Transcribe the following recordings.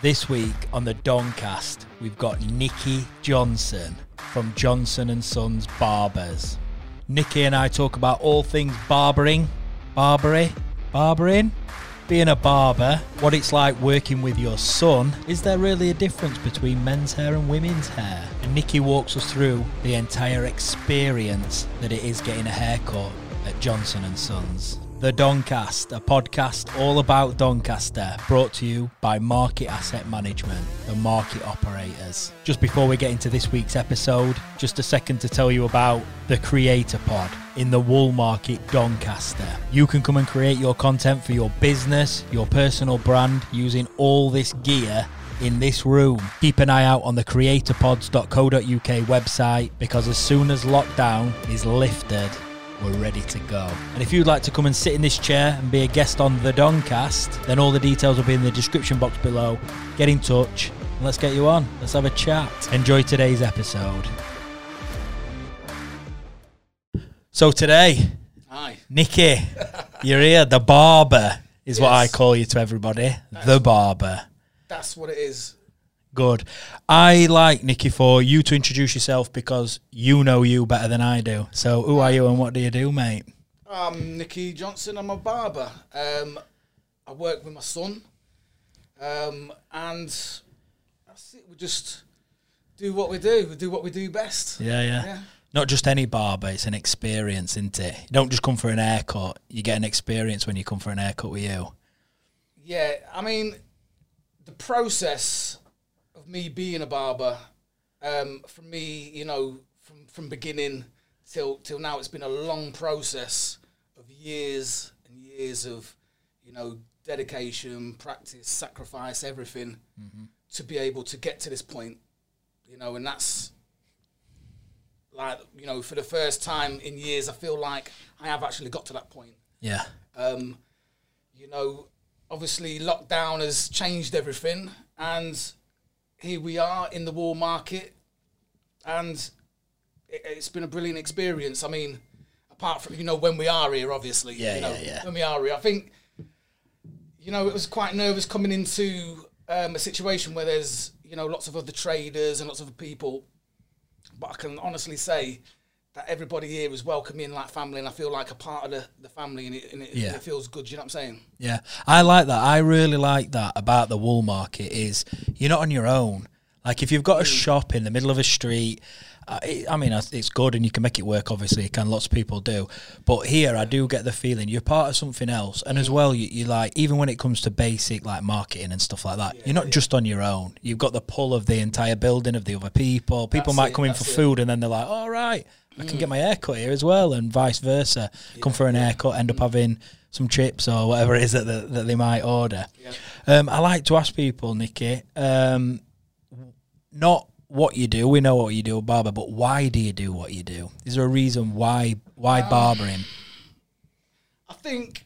This week on the DonCast, we've got Nicky Johnson from Johnson and Sons Barbers. Nicky and I talk about all things barbering, barbery, barbering, being a barber, what it's like working with your son. Is there really a difference between men's hair and women's hair? And Nicky walks us through the entire experience that it is getting a haircut at Johnson and Sons. The DonCast, a podcast all about Doncaster, brought to you by Market Asset Management, the market operators. Just before we get into this week's episode, just a second to tell you about the Creator Pod in the Wool Market Doncaster. You can come and create your content for your business, your personal brand, using all this gear in this room. Keep an eye out on the creatorpods.co.uk website because as soon as lockdown is lifted, we're ready to go. And if you'd like to come and sit in this chair and be a guest on the DonCast, then all the details will be in the description box below. Get in touch and let's get you on. Let's have a chat. Enjoy today's episode. So today, Hi. Nicky, you're here. The barber is what I call you to everybody. The barber. That's what it is. Good. I like Nicky for you to introduce yourself because you know you better than I do. So who are you and what do you do, mate? I'm Nicky Johnson. I'm a barber. Um, I work with my son, um, and that's it. We just do what we do. We do what we do best. Yeah, yeah. Yeah. Not just any barber, it's an experience, isn't it? You don't just come for an haircut, you get an experience when you come for an haircut with you. Yeah, I mean, the process me being a barber, um, for me, you know, from from beginning till till now, it's been a long process of years and years of, you know, dedication, practice, sacrifice, everything to be able to get to this point, you know, and that's like you know, for the first time in years, I feel like I have actually got to that point. Yeah. Um, you know, obviously lockdown has changed everything, and here we are in the wool market, and it, it's been a brilliant experience. I mean, apart from you know when we are here, obviously, Yeah, you know, yeah, yeah. when we are here, I think you know it was quite nervous coming into um, a situation where there's you know lots of other traders and lots of people, but I can honestly say. That everybody here is welcoming like family, and I feel like a part of the, the family, and, it, and it, Yeah. it feels good. You know what I'm saying? Yeah. I like that. I really like that about the wool market is you're not on your own. Like if you've got a mm. shop in the middle of a street, I mean, it's it's good and you can make it work. Obviously, can lots of people do. But here, I do get the feeling you're part of something else, and as well, you, like even when it comes to basic like marketing and stuff like that, you're not just on your own. You've got the pull of the entire building of the other people. People That's might it, come in for it. food, and then they're like, "All right, I can get my hair cut here as well," and vice versa. Come for an haircut, end up having some chips or whatever it is that the, that they might order. Um, I like to ask people, Nicky, um, not what you do. We know what you do, barber, but why do you do what you do? Is there a reason why why barbering? I think,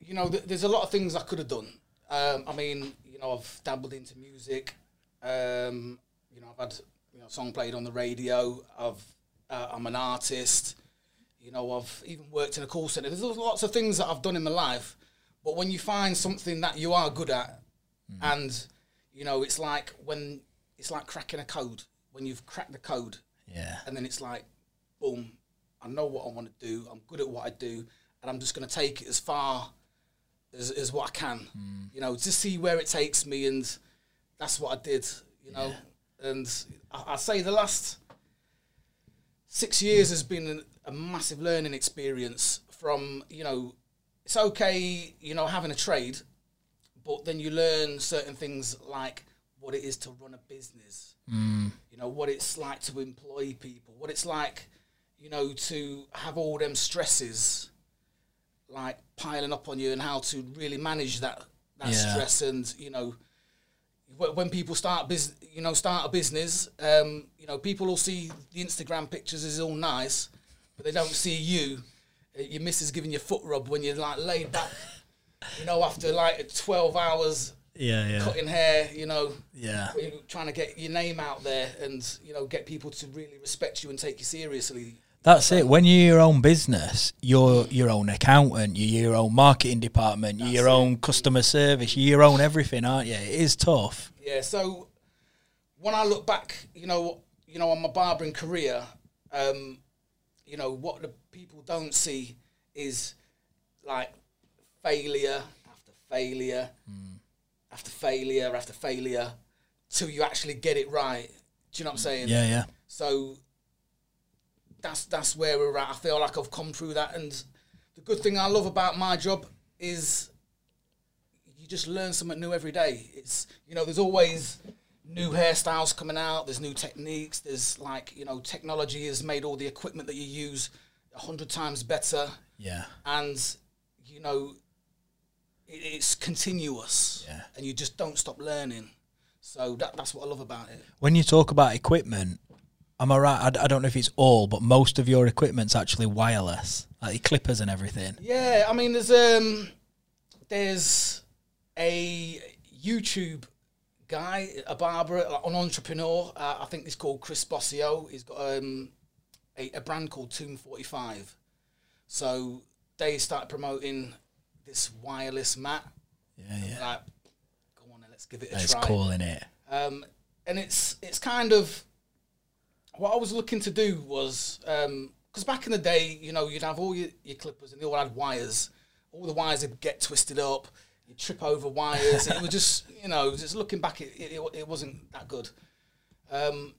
you know, th- there's a lot of things I could have done. Um, I mean, you know, I've dabbled into music. Um, you know, I've had you know song played on the radio. I've uh, I'm an artist. You know, I've even worked in a call center. There's lots of things that I've done in my life. But when you find something that you are good at, and you know, it's like when it's like cracking a code. When you've cracked the code, Yeah, and then it's like, boom, I know what I want to do. I'm good at what I do, and I'm just going to take it as far as, as what I can. Hmm. You know, to see where it takes me, and that's what I did. You know, and I, I say the last six years has been a, a massive learning experience. From you know, it's okay, you know, having a trade, but then you learn certain things like what it is to run a business you know what it's like to employ people what it's like you know to have all them stresses like piling up on you and how to really manage that that Yeah. stress and you know when people start business you know start a business um, you know people will see the instagram pictures is all nice but they don't see you Uh, your missus giving you foot rub when you're like laid back you know after like 12 hours yeah, yeah, cutting hair you know yeah. trying to get your name out there and you know get people to really respect you and take you seriously. That's it. When you're your own business, you're your own accountant, you're your own marketing department, you're your it. own customer service, you're your own everything, aren't you? It is tough. Yeah. So when I look back, you know, you know, on my barbering career, um, you know, what the people don't see is like failure after failure after failure after failure till you actually get it right. Do you know what I'm saying? Yeah, yeah. So that's that's where we're at. I feel like I've come through that, and the good thing I love about my job is you just learn something new every day. It's you know, there's always new hairstyles coming out. There's new techniques. There's like you know, technology has made all the equipment that you use a hundred times better, Yeah. and you know, it's continuous, Yeah. and you just don't stop learning. So that that's what I love about it. When you talk about equipment, am I right? I, I don't know if it's all, but most of your equipment's actually wireless, like your clippers and everything. Yeah, I mean, there's um, there's a YouTube guy, a barber, an entrepreneur. Uh, I think he's called Chris Bossio. He's got um, a, a brand called Tomb45. So they started promoting this wireless mat. Yeah, yeah. Like, go on, let's give it a That's try. cool, isn't it? Um, and it's it's kind of what I was looking to do was because back in the day, you know, you'd have all your, your clippers and they all had wires. All the wires would get twisted up. You trip over wires. it was just you know, just looking back, it, it, it wasn't that good. Um,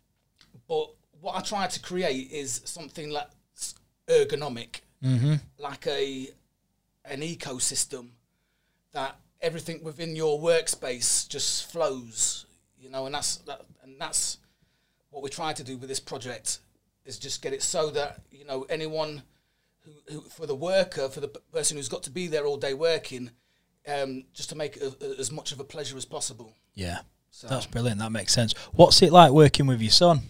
but what I tried to create is something like ergonomic, Mm-hmm. like a an ecosystem that everything within your workspace just flows, you know, and that's that, and that's what we're trying to do with this project is just get it so that you know anyone who, who for the worker, for the person who's got to be there all day working, um, just to make it a, a- as much of a pleasure as possible. Yeah. So That's brilliant. That makes sense. What's it like working with your son?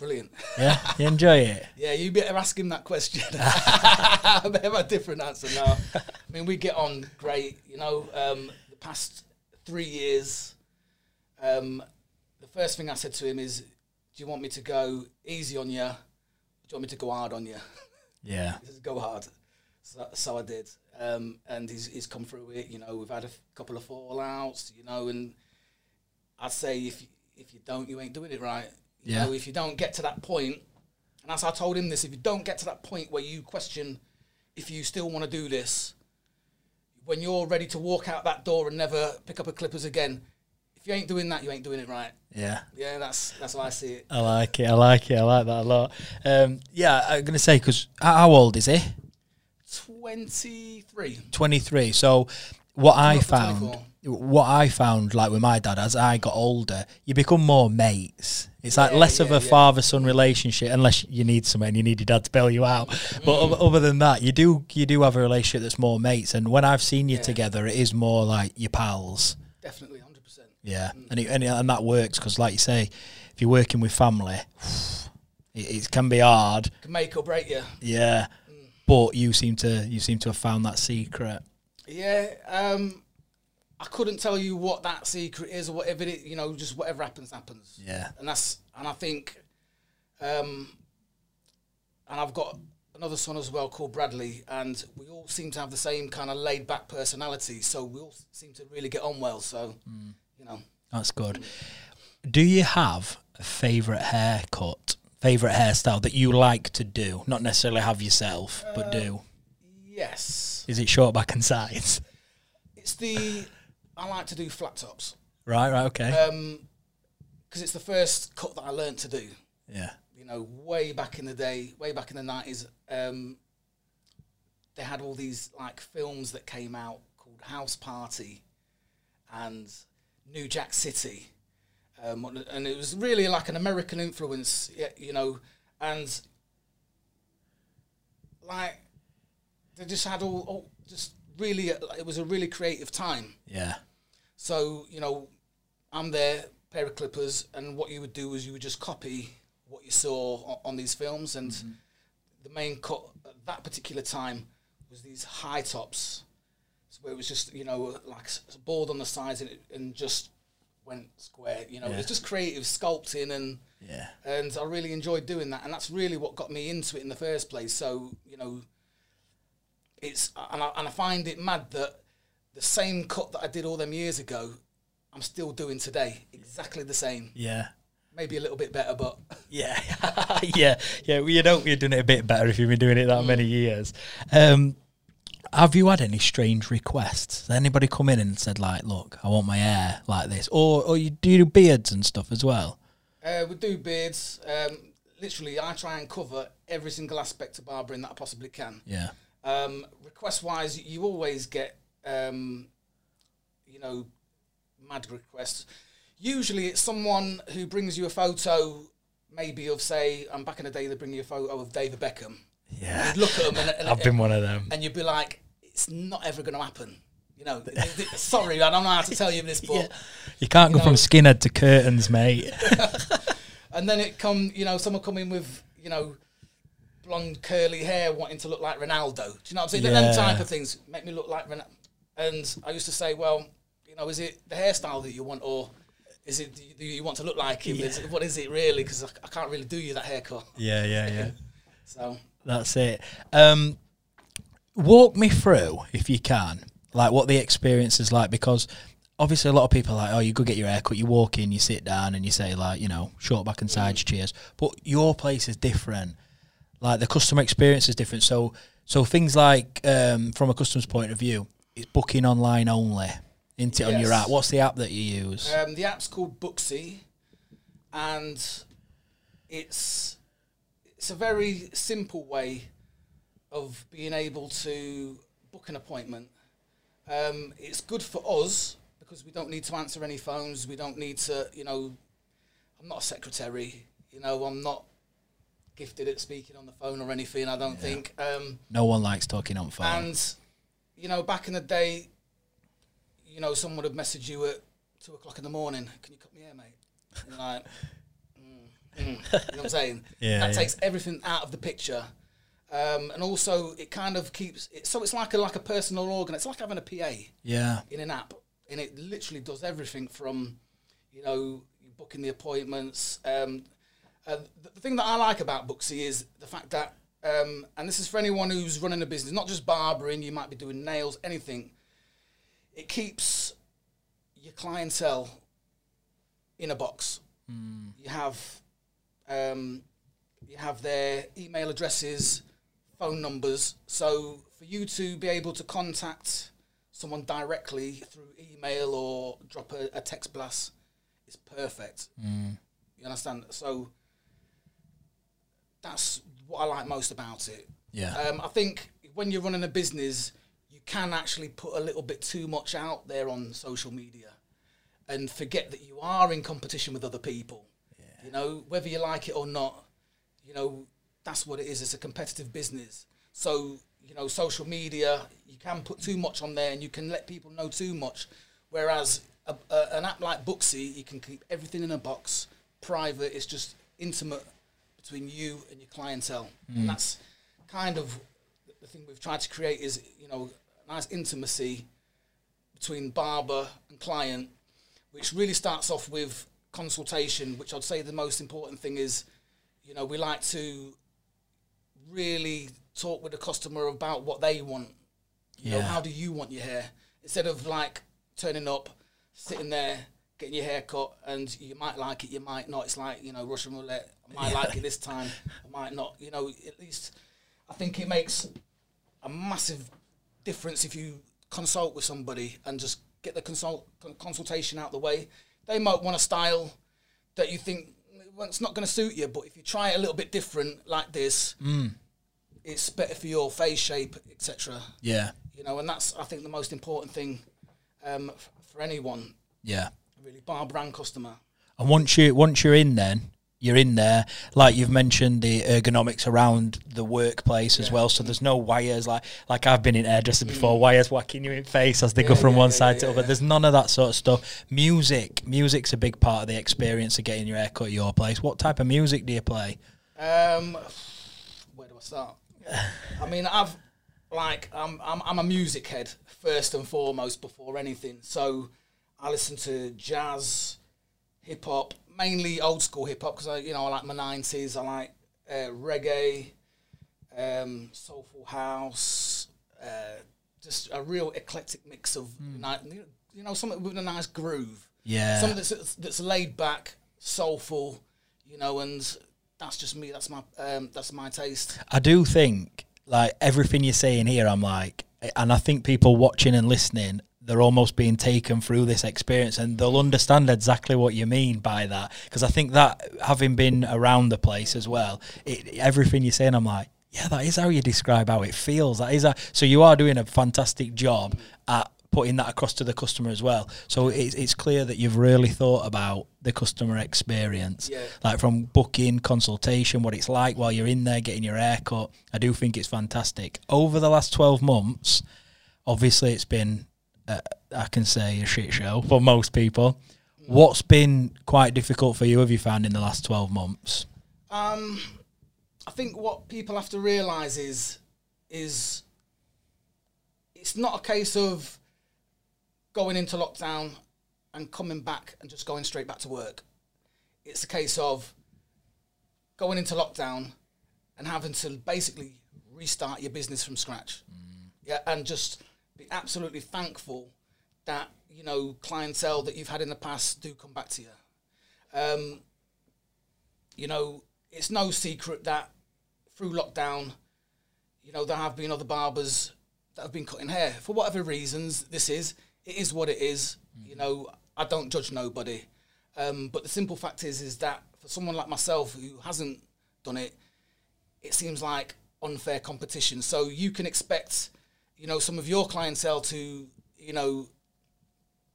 Brilliant. Yeah, you enjoy it. Yeah, you better ask him that question. I better have a different answer now. I mean, we get on great. You know, um, the past three years, um, the first thing I said to him is, "Do you want me to go easy on you? Or do you want me to go hard on you?" Yeah, He says, "Go hard." So, so I did, um, and he's he's come through it. You know, we've had a f- couple of fallouts. You know, and I'd say if if you don't, you ain't doing it right. You Yeah. know, if you don't get to that point, and as I told him this, if you don't get to that point where you question if you still want to do this, when you're ready to walk out that door and never pick up a clippers again, if you ain't doing that, you ain't doing it right. yeah. Yeah, that's that's how I see it. I like it. I like it. I like that a lot. Um, yeah, I'm gonna say because how old is he? Twenty three. 23. So what I found, 24. what I found, like with my dad, as I got older, you become more mates. It's like Yeah, less of a yeah. father-son relationship, unless you need something and you need your dad to bail you out. But Mm. other than that, you do you do have a relationship that's more mates. And when I've seen you Yeah. together, it is more like your pals. Definitely, hundred percent. Yeah, and it, and, and that works because, like you say, if you're working with family, it, it can be hard. Can make or break you. Yeah, but you seem to you seem to have found that secret. Yeah, um, I couldn't tell you what that secret is or whatever it. You know, just whatever happens, happens. Yeah, and that's and I think, um, and I've got another son as well called Bradley, and we all seem to have the same kind of laid back personality, so we all seem to really get on well. So, you know, that's good. Do you have a favorite haircut, favorite hairstyle that you like to do? Not necessarily have yourself, but do. yes, Is it short back and sides? it's the I like to do flat tops Right, right, okay. because it's the first cut that I learned to do. yeah, you know, way back in the day, way back in the nineties, um, they had all these like films that came out called House Party and New Jack City, um, and it was really like an American influence, you know, and like they just had all, all just really, it was a really creative time. yeah, So, you know, I'm there, pair of clippers, and what you would do is you would just copy what you saw on, these films. And mm-hmm. the main cut at that particular time was these high tops, where it was just, you know, like s- bald on the sides and, it, and just went square. You know, Yeah. it's just creative sculpting and Yeah. and I really enjoyed doing that, and that's really what got me into it in the first place. So you know, it's and I, and I find it mad that the same cut that I did all them years ago, I'm still doing today, exactly the same. Yeah. Maybe a little bit better, but Yeah, yeah, yeah. Well, you know, you're doing it a bit better if you've been doing it that many years. Um, have you had any strange requests? Has anybody come in and said like, "Look, I want my hair like this," or or you do you do beards and stuff as well? uh, we do beards. Um, literally, I try and cover every single aspect of barbering that I possibly can. Yeah, Um, request wise, you always get, um, you know, mad requests. Usually, it's someone who brings you a photo, maybe of say, I'm back in the day, they bring you a photo of David Beckham. yeah. You'd look at them and, and, I've been one of them. and you'd be like, it's not ever going to happen. You know, sorry, I don't know how to tell you this, but Yeah. You can't go You from skinhead to curtains, mate. and then it come, you know, someone come in with, you know, blonde curly hair, wanting to look like Ronaldo. Do you know what I'm saying? Them Yeah. type of things make me look like Ronaldo. And I used to say, well, you know, is it the hairstyle that you want, or is it do you, want to look like him? Is it- what is it really? Because I, I can't really do you that haircut. yeah, yeah, yeah. So That's it. Um, walk me through, if you can, like what the experience is like, because obviously a lot of people are like, oh, you go get your haircut, you walk in, you sit down, and you say like, you know, short back and sides cheers. But your place is different. Like the customer experience is different. So, so things like um, from a customer's point of view, it's booking online only. Into it on your app. What's the app that you use? Um, the app's called Booksy, and it's it's a very simple way of being able to book an appointment. Um, it's good for us because we don't need to answer any phones. We don't need to, you know, I'm not a secretary. You know, I'm not gifted at speaking on the phone or anything. I don't think. Um, no one likes talking on phone. and you know, back in the day, you know, someone would message you at two o'clock in the morning. Can you cut me hair, mate? And you're like, mm, mm. you know what I'm saying? Yeah, that yeah. takes everything out of the picture. Um, and also, it kind of keeps it, so it's like a like a personal organ. It's like having a PA yeah, in an app, and it literally does everything from, you know, booking the appointments. Um, uh, the, the thing that I like about Booksy is the fact that, um, and this is for anyone who's running a business, not just barbering, you might be doing nails, anything. It keeps your clientele in a box. You have, um, you have their email addresses, phone numbers. So for you to be able to contact someone directly through email or drop a, a text blast is perfect. You understand? So that's what I like most about it. yeah, Um, I think when you're running a business, you can actually put a little bit too much out there on social media and forget that you are in competition with other people. You know, whether you like it or not, you know, that's what it is. It's a competitive business. So, you know, social media, you can put too much on there and you can let people know too much. Whereas a, a, an app like Booksy, you can keep everything in a box, private. It's just intimate between you and your clientele. And mm. that's kind of the thing we've tried to create is, you know, a nice intimacy between barber and client, which really starts off with consultation, which I'd say the most important thing is, you know, we like to really talk with the customer about what they want. You know, Yeah. how do you want your hair? Instead of like turning up, sitting there, getting your hair cut, and you might like it, you might not. It's like, you know, Russian roulette. I might like it this time, I might not. You know, at least I think it makes a massive difference if you consult with somebody and just get the consult consultation out the way. They might want a style that you think well, it's not going to suit you, but if you try it a little bit different, like this, it's better for your face shape, etc. yeah, You know, and that's I think the most important thing um, f- for anyone, yeah. Really, bar brand customer. And once you once you're in, then you're in there. Like you've mentioned, the ergonomics around the workplace as well. So there's no wires. Like like I've been in hairdresser before, wires whacking you in face as they go from Mm. yeah, one yeah, side yeah, to the yeah, other. There's none of that sort of stuff. Music, music's a big part of the experience of getting your haircut at your place. What type of music do you play? Um, where do I start? I mean, I've like I'm, I'm I'm a music head first and foremost before anything. So I listen to jazz, hip hop, mainly old school hip hop because I, you know, I like my nineties. I like uh, reggae, um, soulful house, uh, just a real eclectic mix of, ni- you know, something with a nice groove. Yeah. Something that's that's laid back, soulful, you know, and that's just me. That's my um, that's my taste. I do think like everything you're saying here, I'm like, and I think people watching and listening, they're almost being taken through this experience, and they'll understand exactly what you mean by that. Because I think that having been around the place as well, it, everything you're saying, I'm like, yeah, that is how you describe how it feels. That is, a, so you are doing a fantastic job at putting that across to the customer as well. So it's, it's clear that you've really thought about the customer experience, Yeah. like from booking, consultation, what it's like while you're in there getting your hair cut. I do think it's fantastic. Over the last 12 months, obviously it's been, uh, I can say, a shit show for most people. What's been quite difficult for you, have you found, in the last 12 months? Um, I think what people have to realise is is it's not a case of going into lockdown and coming back and just going straight back to work. It's a case of going into lockdown and having to basically restart your business from scratch. Yeah, and just be absolutely thankful that you know clientele that you've had in the past do come back to you. Um, you know, it's no secret that through lockdown, you know, there have been other barbers that have been cutting hair for whatever reasons. This is it is what it is. You know, I don't judge nobody, um, but the simple fact is, is that for someone like myself who hasn't done it, it seems like unfair competition. So you can expect, you know, some of your clientele to, you know,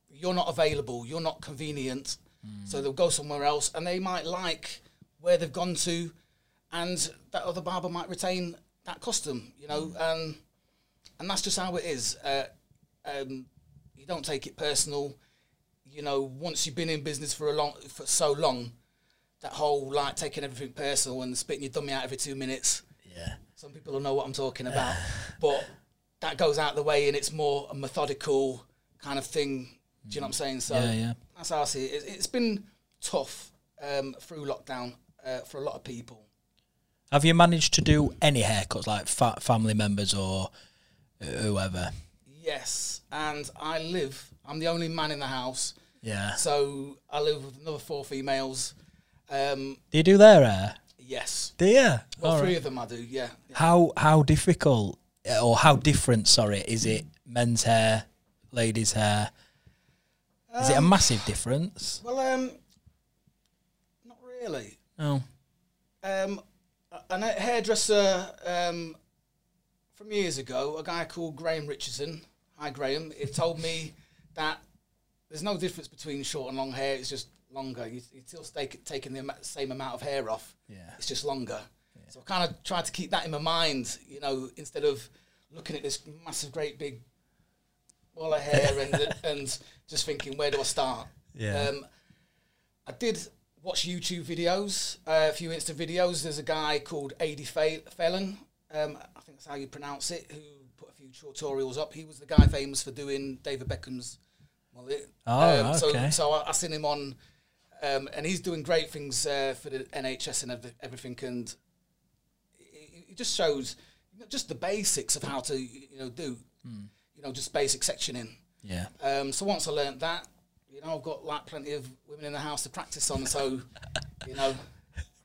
you're not available, you're not convenient, so they'll go somewhere else, and they might like where they've gone to, and that other barber might retain that custom, you know, and and that's just how it is. Uh, um, you don't take it personal, you know. Once you've been in business for a long, for so long, that whole like taking everything personal and spitting your dummy out every two minutes. Yeah. Some people will know what I'm talking about, but that goes out the way, and it's more a methodical kind of thing. Do you know what I'm saying? So Yeah, yeah. that's how I see it. It- It's been tough um, through lockdown uh, for a lot of people. Have you managed to do any haircuts, like fa- family members or uh, whoever? Yes, and I live. I'm the only man in the house, Yeah. so I live with another four females. Um, Do you do their hair? yes, Do you? well, All three right. of them I do. Yeah, How how difficult or how different? Sorry, is it men's hair, ladies' hair? Is it a massive difference? Well, um, not really. No. Um, a a hairdresser um, from years ago, a guy called Graham Richardson. Hi, Graham. He told me that there's no difference between short and long hair. It's just longer. You, you still take, taking the same amount of hair off. Yeah. It's just longer. So I kind of tried to keep that in my mind, you know, instead of looking at this massive, great big wall of hair and and just thinking, where do I start? Yeah. Um, I did watch YouTube videos, uh, a few Insta videos. There's a guy called Adee Fe- Phelan, um, I think that's how you pronounce it, who put a few tutorials up. He was the guy famous for doing David Beckham's mullet. Oh, so, okay. So I, I seen him on, um, and he's doing great things uh, for the NHS and everything. And it, just shows just the basics of how to you know do, Hmm. you know, just basic sectioning. Yeah. Um, so once I learnt that, you know, I've got like plenty of women in the house to practice on. So, you know,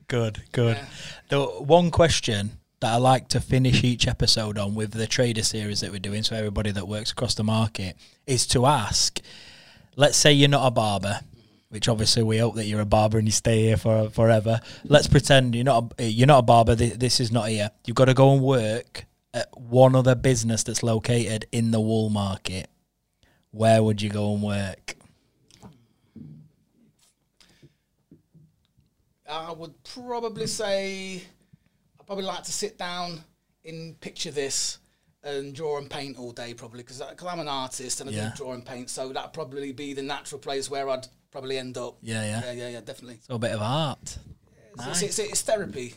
Good, good. Yeah. The one question that I like to finish each episode on with the trader series that we're doing, so everybody that works across the market, is to ask. Let's say you're not a barber, which obviously we hope that you're a barber and you stay here for forever. Let's pretend you're not a, eh, you're not a barber. thi- This is not here. You've got to go and work at one other business that's located in the wool market. Where would you go and work? I would probably say I'd probably like to sit down and picture this and draw and paint all day probably because I'm an artist and I Yeah. do draw and paint. So that'd probably be the natural place where I'd probably end up. Yeah, yeah. Yeah, yeah, yeah, definitely. So a bit of art. It's, it's, it's therapy.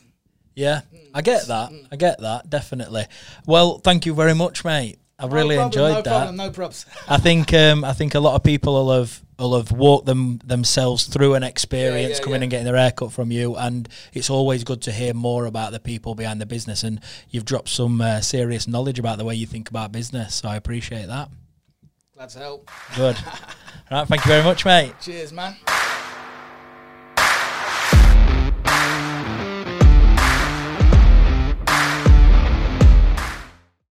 Yeah, I get that. I get that definitely. Well, thank you very much, mate. I've really no problem, enjoyed no that. Problem, no props. I think um, I think a lot of people will have will have walked them themselves through an experience yeah, coming yeah. and getting their haircut from you, and it's always good to hear more about the people behind the business. And you've dropped some uh, serious knowledge about the way you think about business, so I appreciate that. Glad to help. Good. All right, thank you very much, mate. Cheers, man.